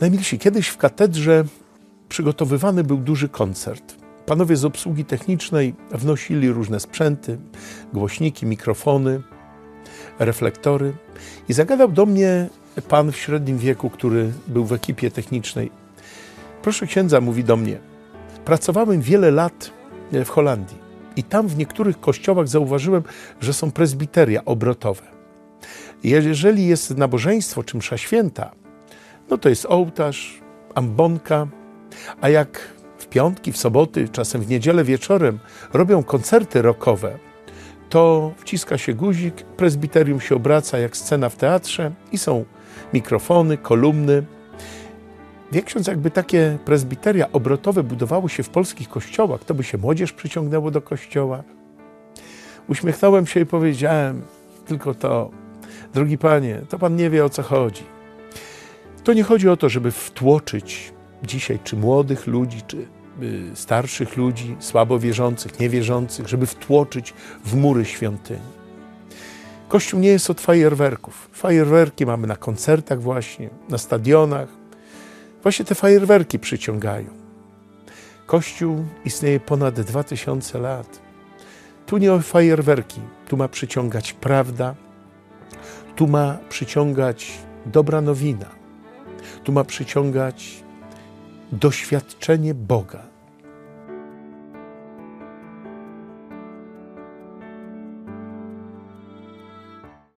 Najmilsi, kiedyś w katedrze przygotowywany był duży koncert. Panowie z obsługi technicznej wnosili różne sprzęty, głośniki, mikrofony, reflektory i zagadał do mnie pan w średnim wieku, który był w ekipie technicznej. Proszę księdza, mówi do mnie, pracowałem wiele lat w Holandii i tam w niektórych kościołach zauważyłem, że są prezbiteria obrotowe. Jeżeli jest nabożeństwo czy msza święta, no to jest ołtarz, ambonka, a jak w piątki, w soboty, czasem w niedzielę wieczorem robią koncerty rockowe, to wciska się guzik, prezbiterium się obraca jak scena w teatrze i są mikrofony, kolumny. Wie ksiądz, jakby takie prezbiteria obrotowe budowały się w polskich kościołach, to by się młodzież przyciągnęło do kościoła. Uśmiechnąłem się i powiedziałem tylko to, drogi panie, to pan nie wie o co chodzi. To nie chodzi o to, żeby wtłoczyć dzisiaj czy młodych ludzi, czy y, starszych ludzi, słabo wierzących, niewierzących, żeby wtłoczyć w mury świątyni. Kościół nie jest od fajerwerków. Fajerwerki mamy na koncertach właśnie, na stadionach. Właśnie te fajerwerki przyciągają. Kościół istnieje ponad 2000 lat. Tu nie o fajerwerki, tu ma przyciągać prawda, tu ma przyciągać dobra nowina, tu ma przyciągać doświadczenie Boga.